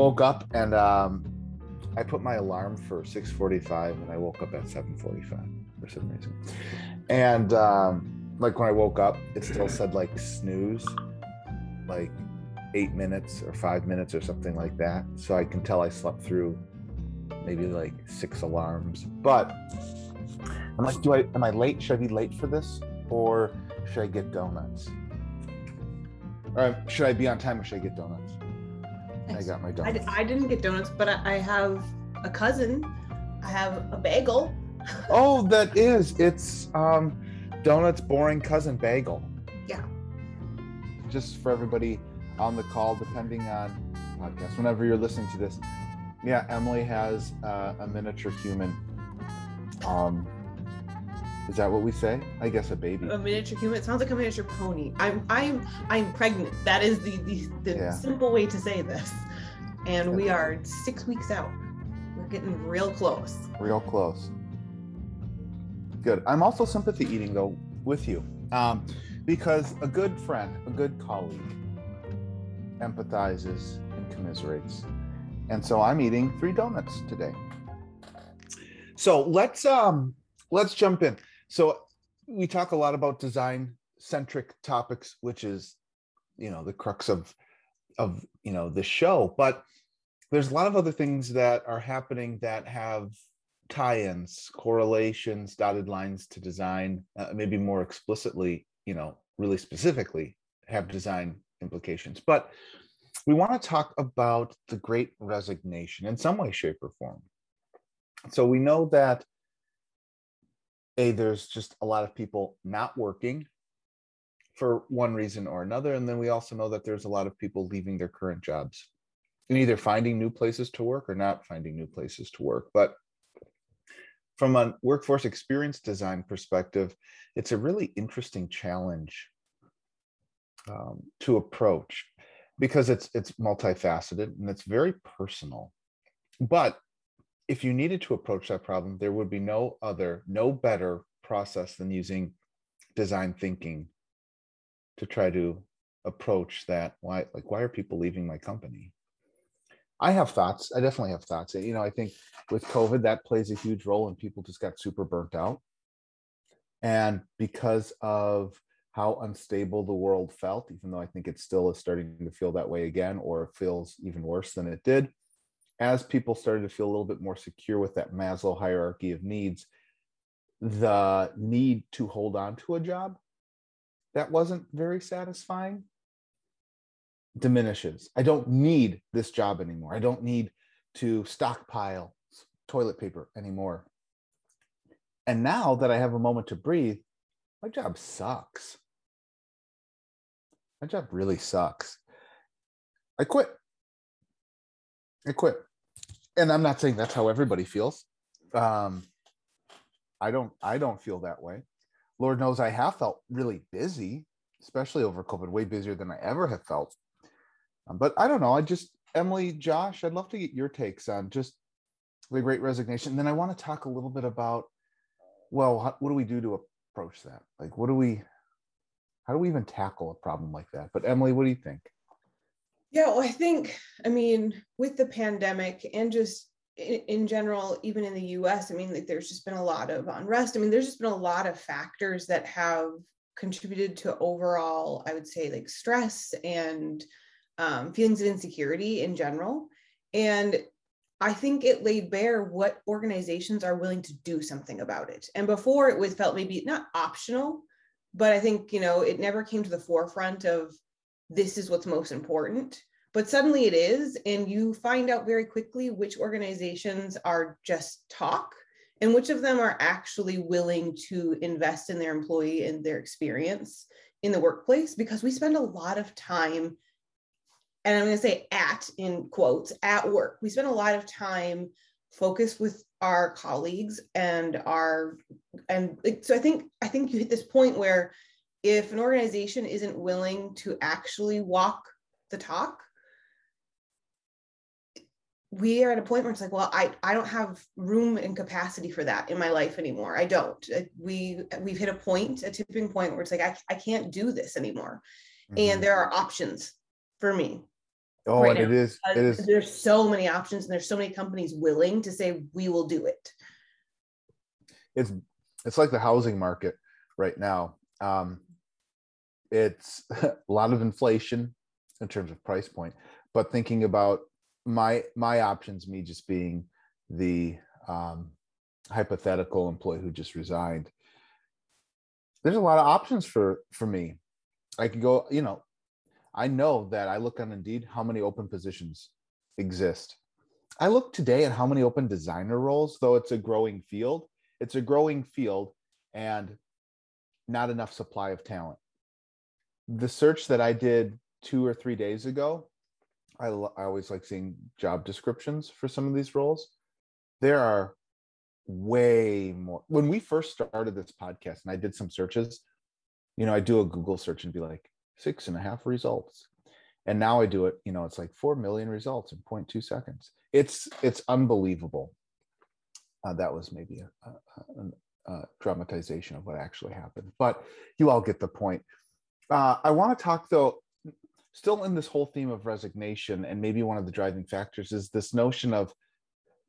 I woke up and um, I put my alarm for 6:45, and I woke up at 7:45 for some reason. And um, like when I woke up, it still said like snooze, like eight minutes or five minutes or something like that. So I can tell I slept through maybe like six alarms. But I'm like, do I am I late? Should I be late for this, or should I get donuts? Or should I be on time, or should I get donuts? I got my I, donuts. I didn't get donuts, but I, I have a cousin. I have a bagel. Oh, that is. It's um, donuts boring cousin bagel. Yeah. Just for everybody on the call, depending on podcast, whenever you're listening to this. Yeah, Emily has uh, a miniature human. Um, is that what we say? I guess a baby. A miniature human. It sounds like a miniature pony. I'm I'm I'm pregnant. That is the the, the Yeah. simple way to say this. And we are six weeks out. We're getting real close. Real close. Good. I'm also sympathy eating though with you, um, because a good friend, a good colleague, empathizes and commiserates, and so I'm eating three donuts today. So let's um let's jump in. So we talk a lot about design centric topics, which is you know the crux of of you know the show, but there's a lot of other things that are happening that have tie-ins correlations dotted lines to design uh, maybe more explicitly you know really specifically have design implications. But we want to talk about the great resignation in some way shape or form. So we know that a there's just a lot of people not working for one reason or another and then we also know that there's a lot of people leaving their current jobs and either finding new places to work or not finding new places to work but from a workforce experience design perspective, it's a really interesting challenge um, to approach because it's it's multifaceted and it's very personal. But if you needed to approach that problem, there would be no other, no better process than using design thinking to try to approach that. Why, like, why are people leaving my company? I have thoughts. I definitely have thoughts. You know, I think with COVID, that plays a huge role, and people just got super burnt out. And because of how unstable the world felt, even though I think it still is starting to feel that way again, or feels even worse than it did, as people started to feel a little bit more secure with that Maslow hierarchy of needs, the need to hold on to a job that wasn't very satisfying diminishes. I don't need this job anymore. I don't need to stockpile toilet paper anymore. And now that I have a moment to breathe, my job sucks. My job really sucks. I quit. I quit. And I'm not saying that's how everybody feels. Um, I don't I don't feel that way. Lord knows I have felt really busy, especially over COVID, way busier than I ever have felt. Um, but I don't know. I just Emily, Josh, I'd love to get your takes on just the Great Resignation. And then I want to talk a little bit about, well, how, what do we do to approach that? Like, what do we, how do we even tackle a problem like that? But Emily, what do you think? Yeah, well, I think, I mean, with the pandemic and just in, general, even in the US, I mean, like there's just been a lot of unrest. I mean, there's just been a lot of factors that have contributed to overall, I would say, like stress and um, feelings of insecurity in general. And I think it laid bare what organizations are willing to do something about it. And before it was felt maybe not optional, but I think, you know, it never came to the forefront of this is what's most important. But suddenly it is. And you find out very quickly which organizations are just talk and which of them are actually willing to invest in their employee and their experience in the workplace because we spend a lot of time and I'm going to say at in quotes at work. We spend a lot of time focused with our colleagues and our and so I think I think you hit this point where if an organization isn't willing to actually walk the talk, we are at a point where it's like, well, I I don't have room and capacity for that in my life anymore. I don't. Uh, We we've hit a point, a tipping point where it's like I, I can't do this anymore. Mhm. And there are options for me Oh, right and it is. It is. There's so many options, and there's so many companies willing to say we will do it. It's it's like the housing market right now. Um, it's a lot of inflation in terms of price point, but thinking about my my options, me just being the um, hypothetical employee who just resigned. There's a lot of options for for me. I could go, you know, I know that I look on Indeed how many open positions exist. I look today at how many open designer roles, though it's a growing field. It's a growing field and not enough supply of talent. The search that I did two or three days ago, I, I always like seeing job descriptions for some of these roles. There are way more. When we first started this podcast and I did some searches, you know, I do a Google search and be like, six and a half results and now i do it you know it's like 4 million results in 0.2 seconds it's it's unbelievable uh, that was maybe a, a, a, dramatization of what actually happened but you all get the point uh, i want to talk though still in this whole theme of resignation and maybe one of the driving factors is this notion of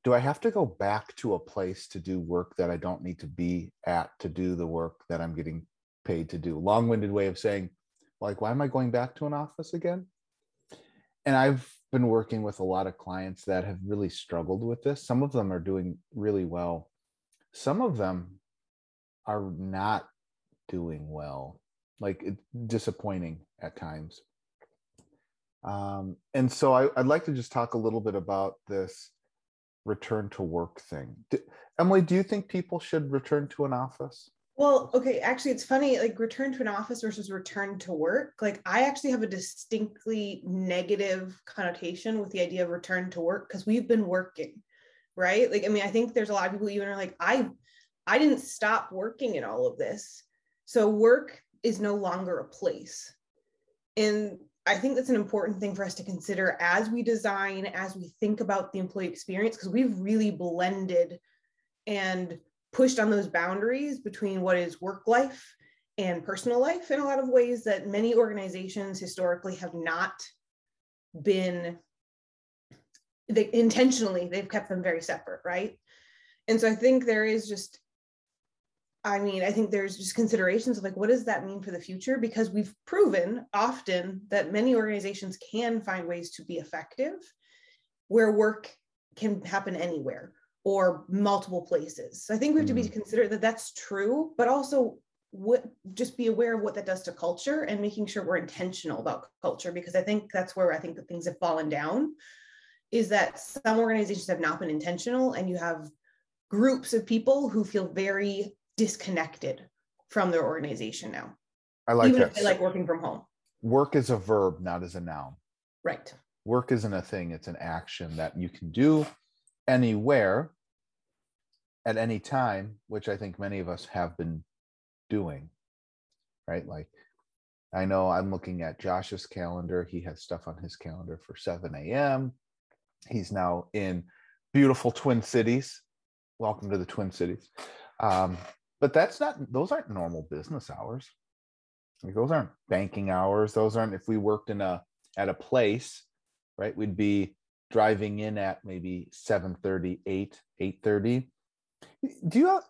do i have to go back to a place to do work that i don't need to be at to do the work that i'm getting paid to do? Long-winded way of saying like why am i going back to an office again? And i've been working with a lot of clients that have really struggled with this. Some of them are doing really well. Some of them are not doing well. Like disappointing at times um, and so I, would like to just talk a little bit about this return to work thing do, emily do you think people should return to an office well, okay, actually, it's funny like return to an office versus return to work. Like, I actually have a distinctly negative connotation with the idea of return to work because we've been working, right? Like, I mean, I think there's a lot of people even are like, I, I didn't stop working in all of this. So, work is no longer a place. And I think that's an important thing for us to consider as we design, as we think about the employee experience, because we've really blended and pushed on those boundaries between what is work life and personal life in a lot of ways that many organizations historically have not been they intentionally they've kept them very separate right? And so i think there is just i mean i think there's just considerations of like what does that mean for the future because we've proven often that many organizations can find ways to be effective where work can happen anywhere or multiple places. So I think we have to be mm. considerate that that's true, but also what just be aware of what that does to culture and making sure we're intentional about culture because I think that's where I think the things have fallen down is that some organizations have not been intentional and you have groups of people who feel very disconnected from their organization now. I like even that. if they like working from home. Work is a verb, not as a noun. Right. Work isn't a thing, it's an action that you can do anywhere at any time, which I think many of us have been doing, right? Like, I know I'm looking at Josh's calendar. He has stuff on his calendar for 7 a.m. He's now in beautiful Twin Cities. Welcome to the Twin Cities. Um, but that's not, those aren't normal business hours. Like those aren't banking hours. Those aren't, if we worked in a, at a place, right, we'd be driving in at maybe 7.30 8 8.30 do you have,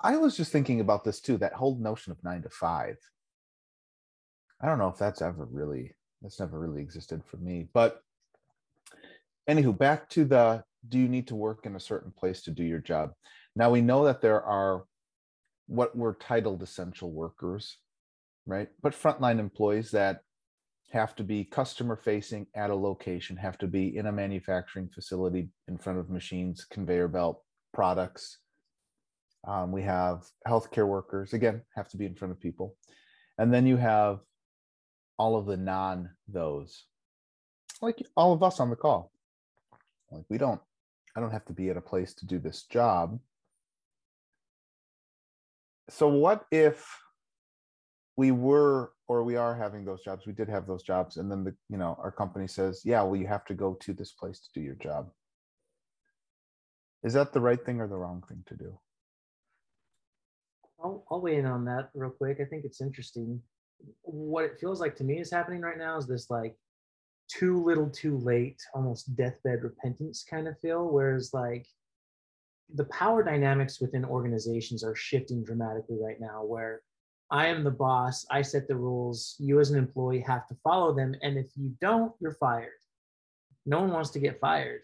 i was just thinking about this too that whole notion of nine to five i don't know if that's ever really that's never really existed for me but anywho back to the do you need to work in a certain place to do your job now we know that there are what were titled essential workers right but frontline employees that have to be customer facing at a location, have to be in a manufacturing facility in front of machines, conveyor belt products. Um, we have healthcare workers, again, have to be in front of people. And then you have all of the non those, like all of us on the call. Like we don't, I don't have to be at a place to do this job. So, what if we were or we are having those jobs? We did have those jobs and then the you know our company says yeah well you have to go to this place to do your job. Is that the right thing or the wrong thing to do? I'll, I'll weigh in on that real quick. I think it's interesting. What it feels like to me is happening right now is this like too little too late almost deathbed repentance kind of feel whereas like the power dynamics within organizations are shifting dramatically right now where i am the boss i set the rules you as an employee have to follow them and if you don't you're fired no one wants to get fired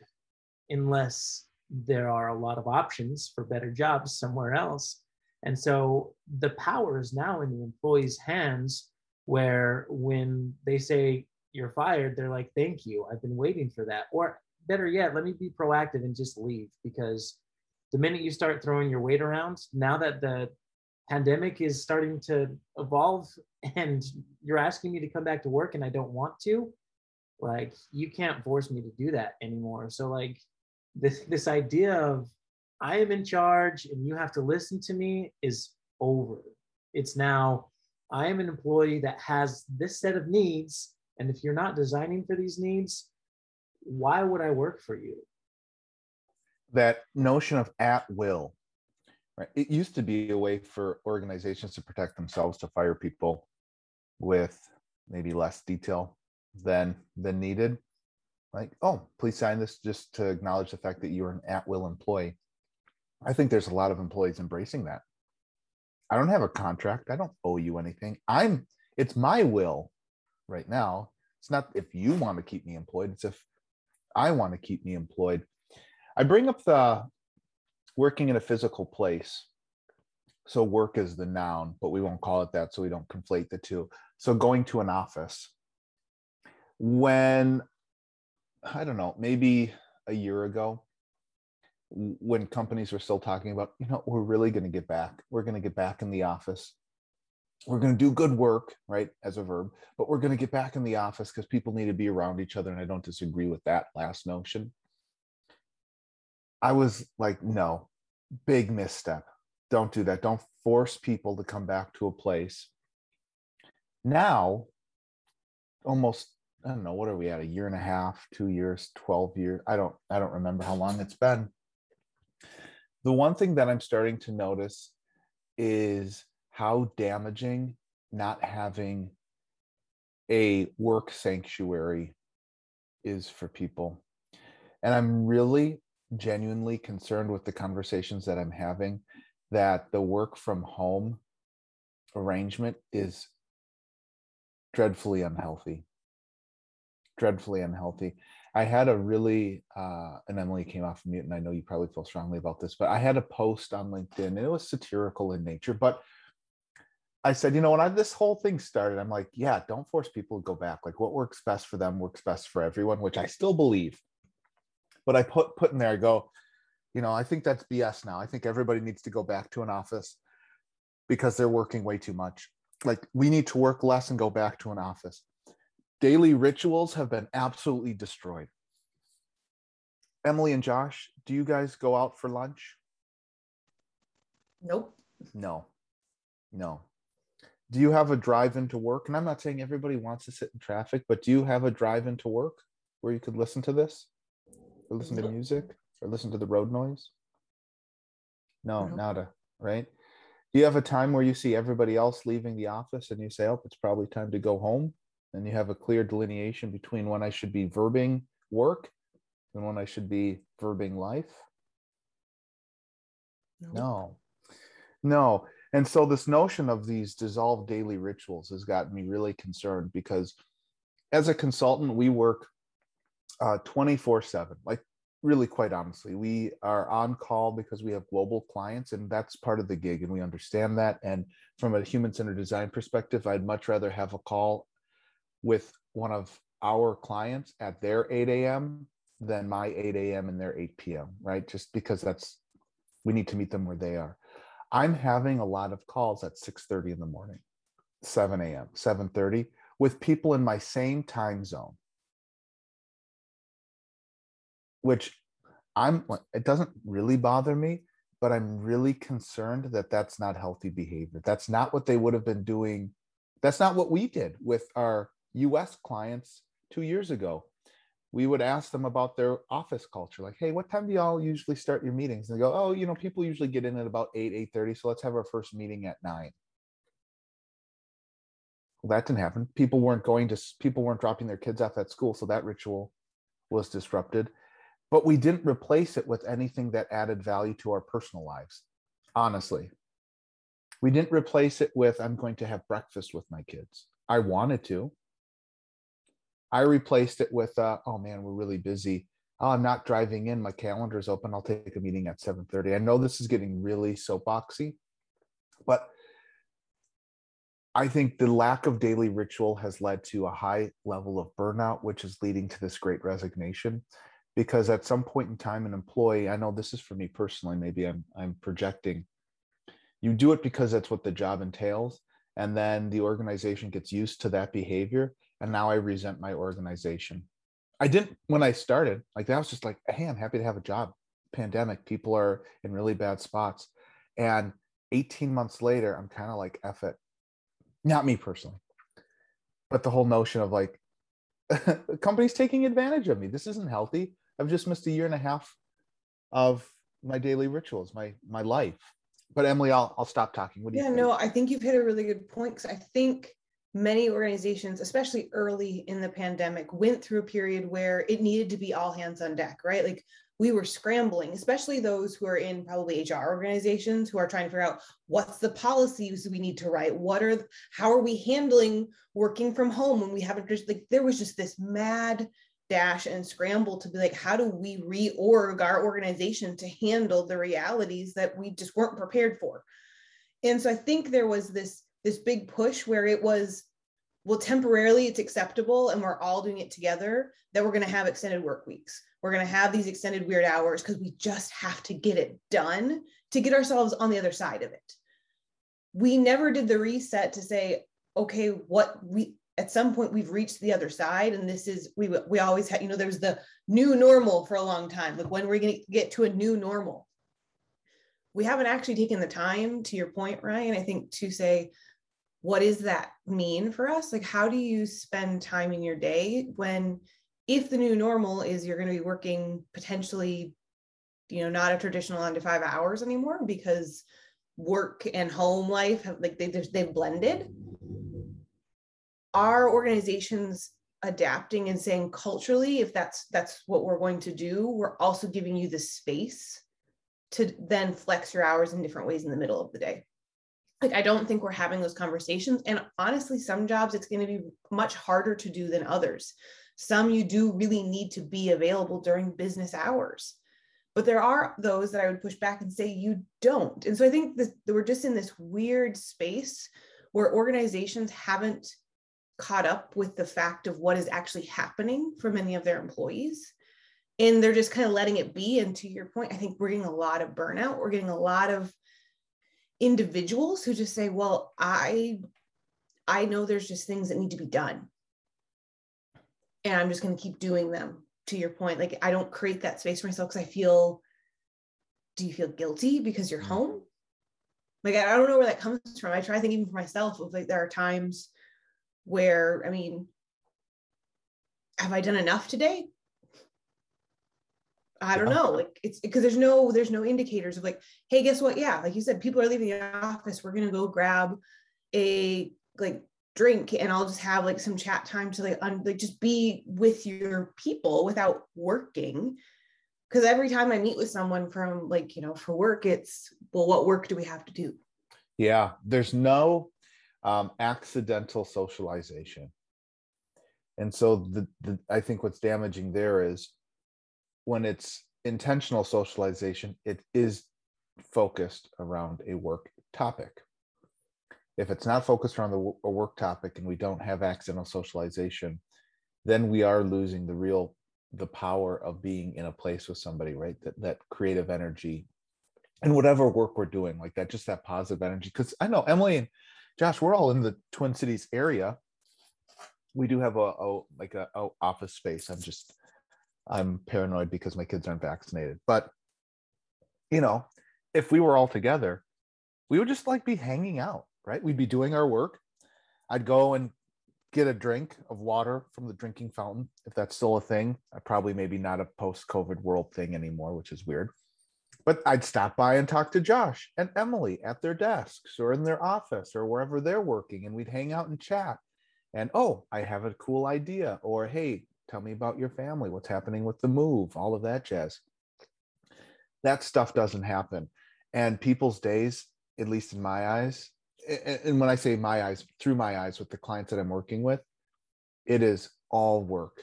unless there are a lot of options for better jobs somewhere else and so the power is now in the employee's hands where when they say you're fired, they're like, thank you. I've been waiting for that. Or better yet, let me be proactive and just leave because the minute you start throwing your weight around, now that the pandemic is starting to evolve and you're asking me to come back to work and I don't want to, like you can't force me to do that anymore. So like this this idea of I am in charge and you have to listen to me is over. It's now I am an employee that has this set of needs. And if you're not designing for these needs, why would I work for you? That notion of at will, right? It used to be a way for organizations to protect themselves to fire people with maybe less detail than than needed. Like, oh, please sign this just to acknowledge the fact that you're an at will employee. I think there's a lot of employees embracing that. I don't have a contract. I don't owe you anything. I'm it's my will right now. It's not if you want to keep me employed, it's if I want to keep me employed. I bring up the working in a physical place. So work is the noun, but we won't call it that so we don't conflate the two. So going to an office. When I don't know, maybe a year ago, when companies were still talking about, you know, we're really going to get back. We're going to get back in the office. We're going to do good work, right, as a verb, but we're going to get back in the office because people need to be around each other. And I don't disagree with that last notion. I was like, no, big misstep. Don't do that. Don't force people to come back to a place. Now, almost I don't know what are we at a year and a half, two years, 12 years. I don't I don't remember how long it's been the one thing that I'm starting to notice is how damaging not having a work sanctuary is for people. And I'm really genuinely concerned with the conversations that I'm having that the work from home arrangement is dreadfully unhealthy. Dreadfully unhealthy. I had a really, uh, and Emily came off mute, and I know you probably feel strongly about this, but I had a post on LinkedIn, and it was satirical in nature. But I said, you know, when I, this whole thing started, I'm like, yeah, don't force people to go back. Like, what works best for them works best for everyone, which I still believe. But I put put in there, I go, you know, I think that's BS now. I think everybody needs to go back to an office because they're working way too much. Like, we need to work less and go back to an office daily rituals have been absolutely destroyed. Emily and Josh, do you guys go out for lunch? Nope. No. No. Do you have a drive into work? And I'm not saying everybody wants to sit in traffic, but do you have a drive into work where you could listen to this or listen to music or listen to the road noise? No, nope. nada, right? Do you have a time where you see everybody else leaving the office and you say, oh, it's probably time to go home? and you have a clear delineation between when I should be verbing work and when I should be verbing life? No. no. No. And so this notion of these dissolved daily rituals has gotten me really concerned because as a consultant, we work uh, 24 7. Like, really, quite honestly, we are on call because we have global clients, and that's part of the gig, and we understand that. And from a human centered design perspective, I'd much rather have a call with one of our clients at their 8 a.m. than my 8 a.m. and their 8 p.m., right? Just because that's, we need to meet them where they are. I'm having a lot of calls at 6.30 in the morning, 7 a.m., 7.30 with people in my same time zone, which I'm, it doesn't really bother me, but I'm really concerned that that's not healthy behavior. That's not what they would have been doing. That's not what we did with our US clients two years ago. We would ask them about their office culture, like, hey, what time do y'all usually start your meetings? And they go, oh, you know, people usually get in at about 8, 8:30. So let's have our first meeting at nine. Well, that didn't happen. People weren't going to, people weren't dropping their kids off at school. So that ritual was disrupted. But we didn't replace it with anything that added value to our personal lives, honestly. We didn't replace it with, I'm going to have breakfast with my kids. I wanted to. I replaced it with, uh, oh man, we're really busy. Oh, I'm not driving in. My calendar's open. I'll take a meeting at 7:30. I know this is getting really soapboxy, but I think the lack of daily ritual has led to a high level of burnout, which is leading to this great resignation. Because at some point in time, an employee, I know this is for me personally, maybe I'm I'm projecting. You do it because that's what the job entails. And then the organization gets used to that behavior. And now I resent my organization. I didn't when I started, like that was just like, hey, I'm happy to have a job. Pandemic, people are in really bad spots. And 18 months later, I'm kind of like, F it not me personally but the whole notion of like the company's taking advantage of me this isn't healthy i've just missed a year and a half of my daily rituals my my life. But emily i'll i'll stop talking. What do yeah, you yeah no i think you've hit a really good point because i think many organizations especially early in the pandemic went through a period where it needed to be all hands on deck right? Like we were scrambling, especially those who are in probably HR organizations who are trying to figure out what's the policies we need to write, what are how are we handling working from home when we haven't just like there was just this mad dash and scramble to be like how do we reorg our organization to handle the realities that we just weren't prepared for. And so I think there was this this big push where it was well temporarily it's acceptable and we're all doing it together that we're going to have extended work weeks we're going to have these extended weird hours because we just have to get it done to get ourselves on the other side of it. We never did the reset to say, okay, what we at some point we've reached the other side and this is we we always had you know there's the new normal for a long time like when we're going to get to a new normal. We haven't actually taken the time to your point ryan i think to say what does that mean for us? Like how do you spend time in your day when if the new normal is you're going to be working potentially you know not a traditional nine to five hours anymore because work and home life have like they they've blended are organizations adapting and saying culturally if that's that's what we're going to do we're also giving you the space to then flex your hours in different ways in the middle of the day like i don't think we're having those conversations and honestly some jobs it's going to be much harder to do than others some you do really need to be available during business hours. But there are those that I would push back and say you don't. And so I think that we're just in this weird space where organizations haven't caught up with the fact of what is actually happening for many of their employees. And they're just kind of letting it be. And to your point, I think we're getting a lot of burnout. We're getting a lot of individuals who just say, well, I I know there's just things that need to be done and I'm just going to keep doing them to your point. Like I don't create that space for myself because I feel, do you feel guilty because you're mm. home? Like I don't know where that comes from. I try thinking for myself of like there are times where I mean, have I done enough today? I don't know. Like it's because there's no there's no indicators of like, hey, guess what? Yeah, like you said, people are leaving the office. We're gonna go grab a like drink and I'll just have like some chat time to like, un- like just be with your people without working. Because every time I meet with someone from like, you know, for work, it's, well, what work do we have to do? Yeah, there's no um, accidental socialization. And so the, the I think what's damaging there is when it's intentional socialization, it is focused around a work topic. If it's not focused around the a work topic and we don't have accidental socialization then we are losing the real the power of being in a place with somebody right? That that creative energy and whatever work we're doing like that just that positive energy. Because i know emily and josh we're all in the twin cities area we do have a, a like a, a office space i'm just i'm paranoid because my kids aren't vaccinated but you know if we were all together we would just like be hanging out right? We'd be doing our work. I'd go and get a drink of water from the drinking fountain, if that's still a thing. I probably maybe not a post COVID world thing anymore, which is weird. But I'd stop by and talk to Josh and Emily at their desks or in their office or wherever they're working, and we'd hang out and chat. and oh i have a cool idea or hey tell me about your family. What's happening with the move? All of that jazz. That stuff doesn't happen. And people's days at least in my eyes and when i say my eyes through my eyes with the clients that i'm working with it is all work.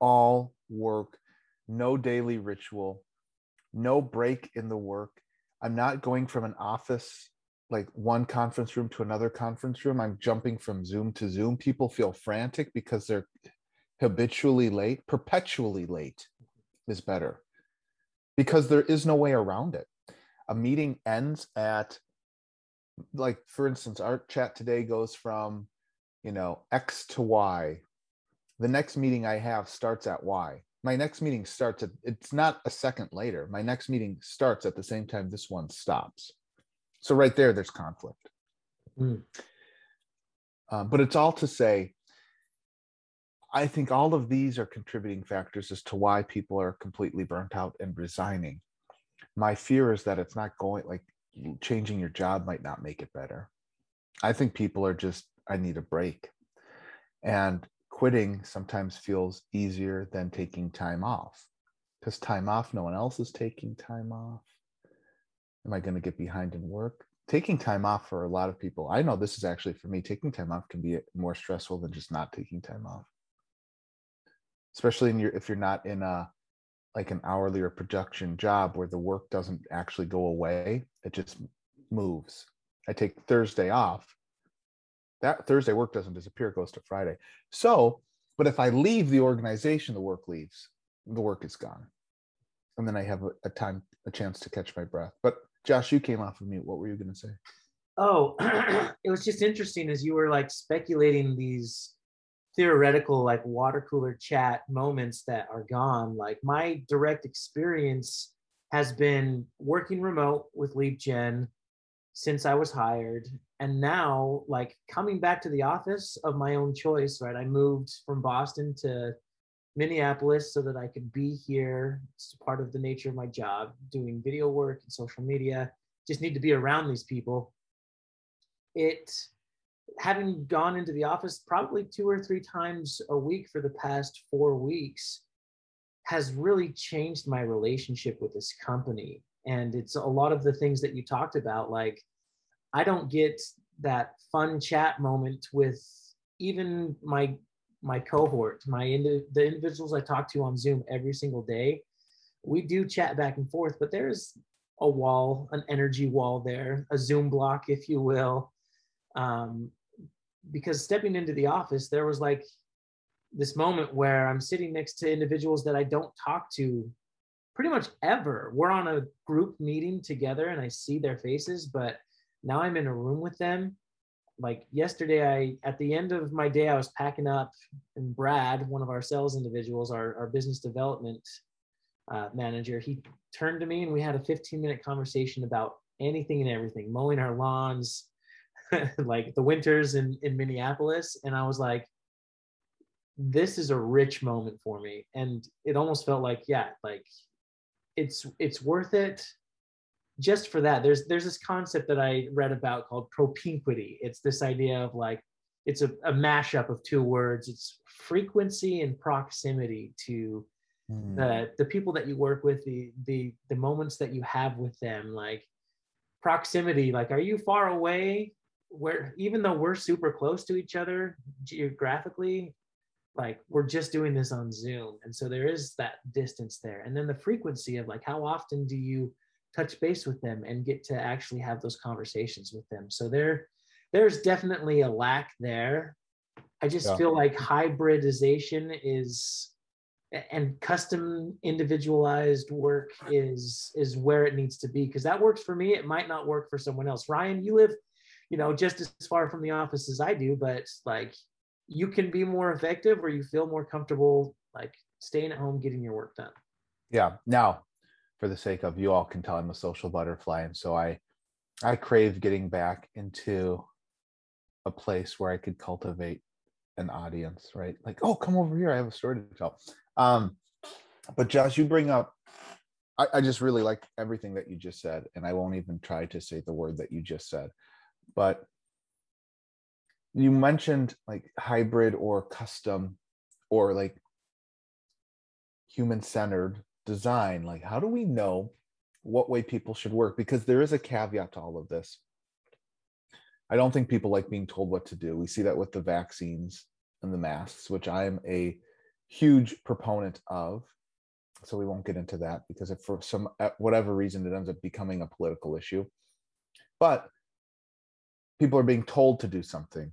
All work. No daily ritual no break in the work. I'm not going from an office like one conference room to another conference room. I'm jumping from zoom to zoom. People feel frantic because they're habitually late. Perpetually late is better because there is no way around it. A meeting ends at like for instance our chat today goes from you know x to y. The next meeting i have starts at y my next meeting starts at it's not a second later my next meeting starts at the same time this one stops. So right there there's conflict. Mm. um, but it's all to say i think all of these are contributing factors as to why people are completely burnt out and resigning. My fear is that it's not going like changing your job might not make it better. I think people are just i need a break. And quitting sometimes feels easier than taking time off. Because time off no one else is taking time off. Am i going to get behind in work? Taking time off for a lot of people i know this is actually for me taking time off can be more stressful than just not taking time off. Especially in your if you're not in a like an hourly or production job where the work doesn't actually go away it just moves. I take thursday off that thursday work doesn't disappear it goes to friday. So but if i leave the organization the work leaves the work is gone. And then i have a, a time a chance to catch my breath. But josh you came off of mute. What were you going to say? Oh it was just interesting as you were like speculating these theoretical like water cooler chat moments that are gone. Like my direct experience has been working remote with Leapgen since i was hired. And now like coming back to the office of my own choice right i moved from boston to minneapolis so that i could be here. It's part of the nature of my job doing video work and social media. Just need to be around these people. It having gone into the office probably two or three times a week for the past four weeks has really changed my relationship with this company and it's a lot of the things that you talked about like i don't get that fun chat moment with even my my cohort my indi- the individuals i talk to on zoom every single day. We do chat back and forth but there's a wall an energy wall there a zoom block if you will. Um, because stepping into the office, there was like this moment where I'm sitting next to individuals that I don't talk to pretty much ever. We're on a group meeting together and I see their faces, but now I'm in a room with them. Like yesterday, I at the end of my day, I was packing up, and Brad, one of our sales individuals, our, our business development uh, manager, he turned to me and we had a 15 minute conversation about anything and everything, mowing our lawns, like the winters in in Minneapolis, and I was like, this is a rich moment for me, and it almost felt like yeah, like it's it's worth it just for that. There's there's this concept that i read about called propinquity. It's this idea of like it's a, a mashup of two words. It's frequency and proximity to mm. the the people that you work with the the the moments that you have with them. Like proximity like are you far away? Where even though we're super close to each other geographically like we're just doing this on zoom and so there is that distance there. And then the frequency of like how often do you touch base with them and get to actually have those conversations with them? So there there's definitely a lack there. I just yeah. feel like hybridization is and custom individualized work is is where it needs to be because that works for me it might not work for someone else. Ryan you live you know, just as far from the office as I do, but like you can be more effective or you feel more comfortable like staying at home getting your work done. Yeah. Now, for the sake of you all can tell I'm a social butterfly. And so I I crave getting back into a place where I could cultivate an audience, right? Like, oh, come over here. I have a story to tell. Um, but Josh, you bring up I, I just really like everything that you just said, and I won't even try to say the word that you just said but you mentioned like hybrid or custom or like human centered design. Like, how do we know what way people should work? Because there is a caveat to all of this. I don't think people like being told what to do. We see that with the vaccines and the masks, which I'm a huge proponent of. So we won't get into that because if for some uh, whatever reason it ends up becoming a political issue. But people are being told to do something.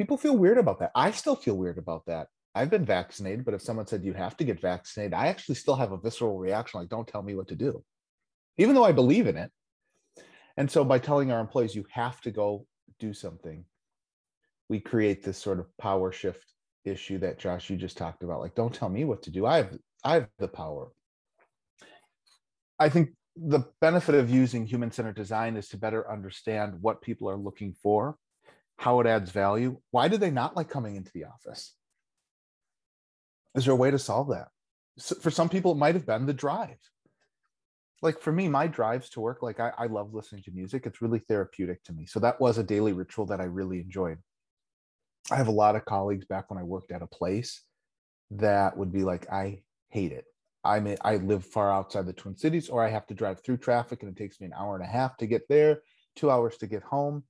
People feel weird about that. I still feel weird about that. I've been vaccinated, but if someone said you have to get vaccinated, I actually still have a visceral reaction like, don't tell me what to do, even though I believe in it. And so by telling our employees, you have to go do something, we create this sort of power shift issue that Josh, you just talked about. Like, don't tell me what to do. I have, I have the power. I think the benefit of using human centered design is to better understand what people are looking for, how it adds value. Why do they not like coming into the office? Is there a way to solve that? So for some people, it might have been the drive. Like for me, my drives to work, like I, I love listening to music. It's really therapeutic to me. So that was a daily ritual that I really enjoyed. I have a lot of colleagues back when I worked at a place that would be like, I hate it. I mean, I live far outside the Twin Cities, or I have to drive through traffic and it takes me an hour and a half to get there, two hours to get home.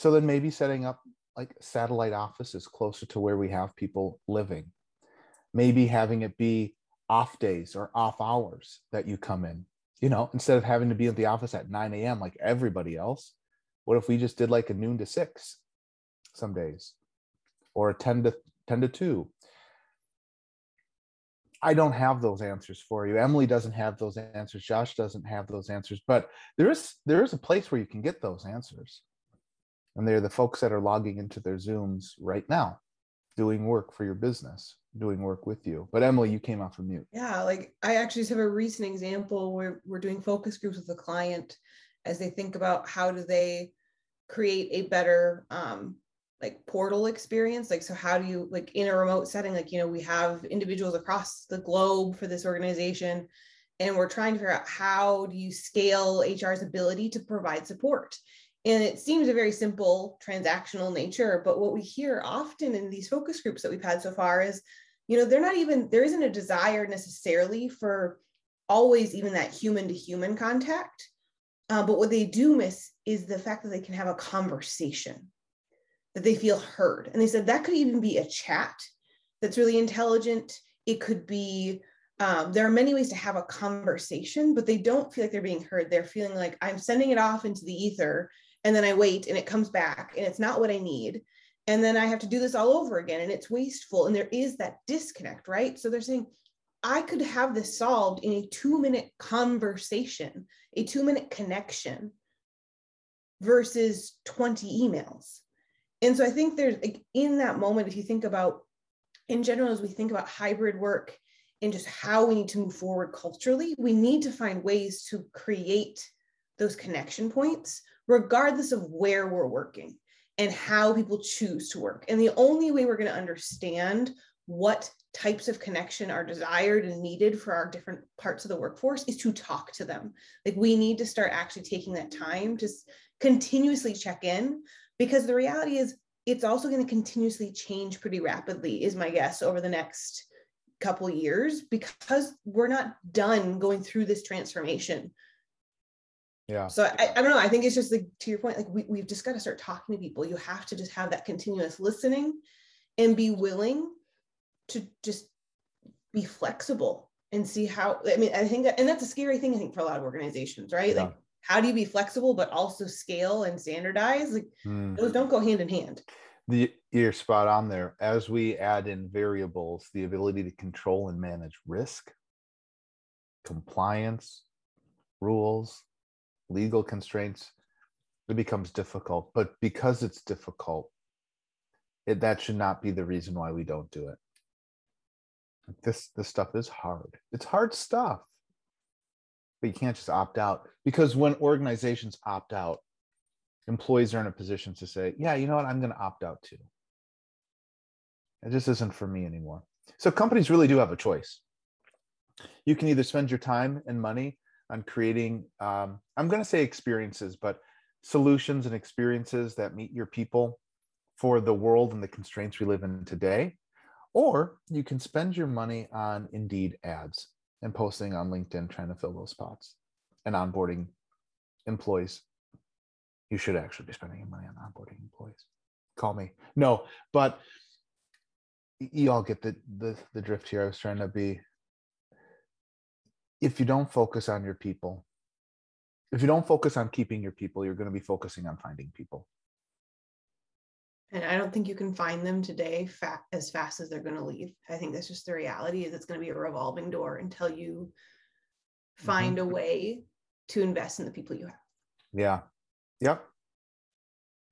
So then maybe setting up like satellite offices closer to where we have people living. Maybe having it be off days or off hours that you come in. You know, instead of having to be at the office at 9 a.m. like everybody else, what if we just did like a noon to six some days or a 10 to 10 to 2? I don't have those answers for you. Emily doesn't have those answers. Josh doesn't have those answers, but there is there is a place where you can get those answers and they're the folks that are logging into their zooms right now doing work for your business doing work with you. But emily you came off of mute. Yeah like i actually just have a recent example where we're doing focus groups with a client as they think about how do they create a better um, like portal experience. Like so how do you like in a remote setting like you know we have individuals across the globe for this organization and we're trying to figure out how do you scale hr's ability to provide support and it seems a very simple transactional nature, but what we hear often in these focus groups that we've had so far is, you know, they're not even, there isn't a desire necessarily for always even that human to human contact. Uh, but what they do miss is the fact that they can have a conversation, that they feel heard. And they said that could even be a chat that's really intelligent. It could be um, there are many ways to have a conversation, but they don't feel like they're being heard. They're feeling like I'm sending it off into the ether and then I wait and it comes back and it's not what I need. And then I have to do this all over again and it's wasteful. And there is that disconnect, right? So they're saying, I could have this solved in a two minute conversation, a two minute connection versus 20 emails. And so I think there's in that moment, if you think about in general, as we think about hybrid work and just how we need to move forward culturally, we need to find ways to create those connection points regardless of where we're working and how people choose to work. And the only way we're going to understand what types of connection are desired and needed for our different parts of the workforce is to talk to them. Like we need to start actually taking that time to continuously check in because the reality is it's also going to continuously change pretty rapidly is my guess over the next couple years because we're not done going through this transformation yeah. So I, I don't know i think it's just like to your point like we, we've just got to start talking to people. You have to just have that continuous listening and be willing to just be flexible and see how i mean i think that and that's a scary thing i think for a lot of organizations right? Yeah. like how do you be flexible but also scale and standardize? Like mm. those don't go hand in hand. The you're spot on there. As we add in variables the ability to control and manage risk compliance rules legal constraints, it becomes difficult. But because it's difficult, it, that should not be the reason why we don't do it. This this stuff is hard. It's hard stuff. But you can't just opt out because when organizations opt out, employees are in a position to say, "Yeah, you know what? I'm going to opt out too." It just isn't for me anymore. So companies really do have a choice. You can either spend your time and money on creating um, i'm going to say experiences but solutions and experiences that meet your people for the world and the constraints we live in today. Or you can spend your money on Indeed ads and posting on LinkedIn trying to fill those spots and onboarding employees. You should actually be spending your money on onboarding employees. Call me. No, but you all get the, the the drift here. I was trying to be if you don't focus on your people, if you don't focus on keeping your people, you're going to be focusing on finding people. And I don't think you can find them today fa- as fast as they're going to leave. I think that's just the reality is it's going to be a revolving door until you find mm-hmm. a way to invest in the people you have. Yeah. Yep.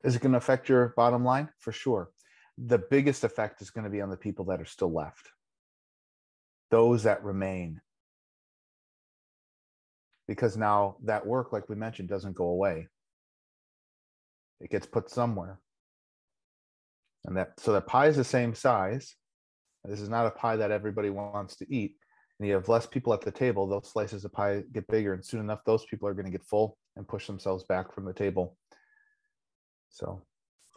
Is it going to affect your bottom line? For sure. The biggest effect is going to be on the people that are still left, those that remain. Because now that work, like we mentioned, doesn't go away, it gets put somewhere. And that so the pie is the same size. This is not a pie that everybody wants to eat. And you have less people at the table, those slices of pie get bigger, and soon enough, those people are going to get full and push themselves back from the table. So,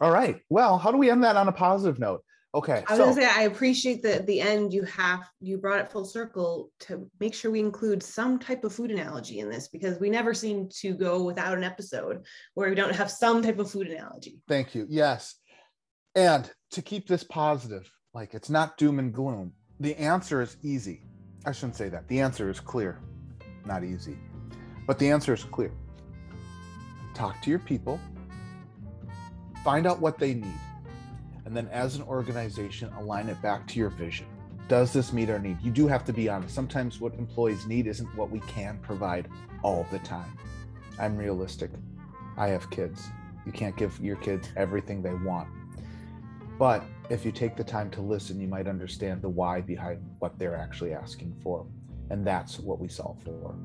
all right. Well, how do we end that on a positive note? Okay. I was so, gonna say I appreciate that at the end you have you brought it full circle to make sure we include some type of food analogy in this because we never seem to go without an episode where we don't have some type of food analogy. Thank you. Yes. And to keep this positive, like it's not doom and gloom, the answer is easy. I shouldn't say that. The answer is clear, not easy. But the answer is clear. Talk to your people, find out what they need, and then as an organization, align it back to your vision. Does this meet our need? You do have to be honest. Sometimes what employees need isn't what we can provide all the time. I'm realistic. I have kids. You can't give your kids everything they want but if you take the time to listen, you might understand the why behind what they're actually asking for. And that's what we solve for.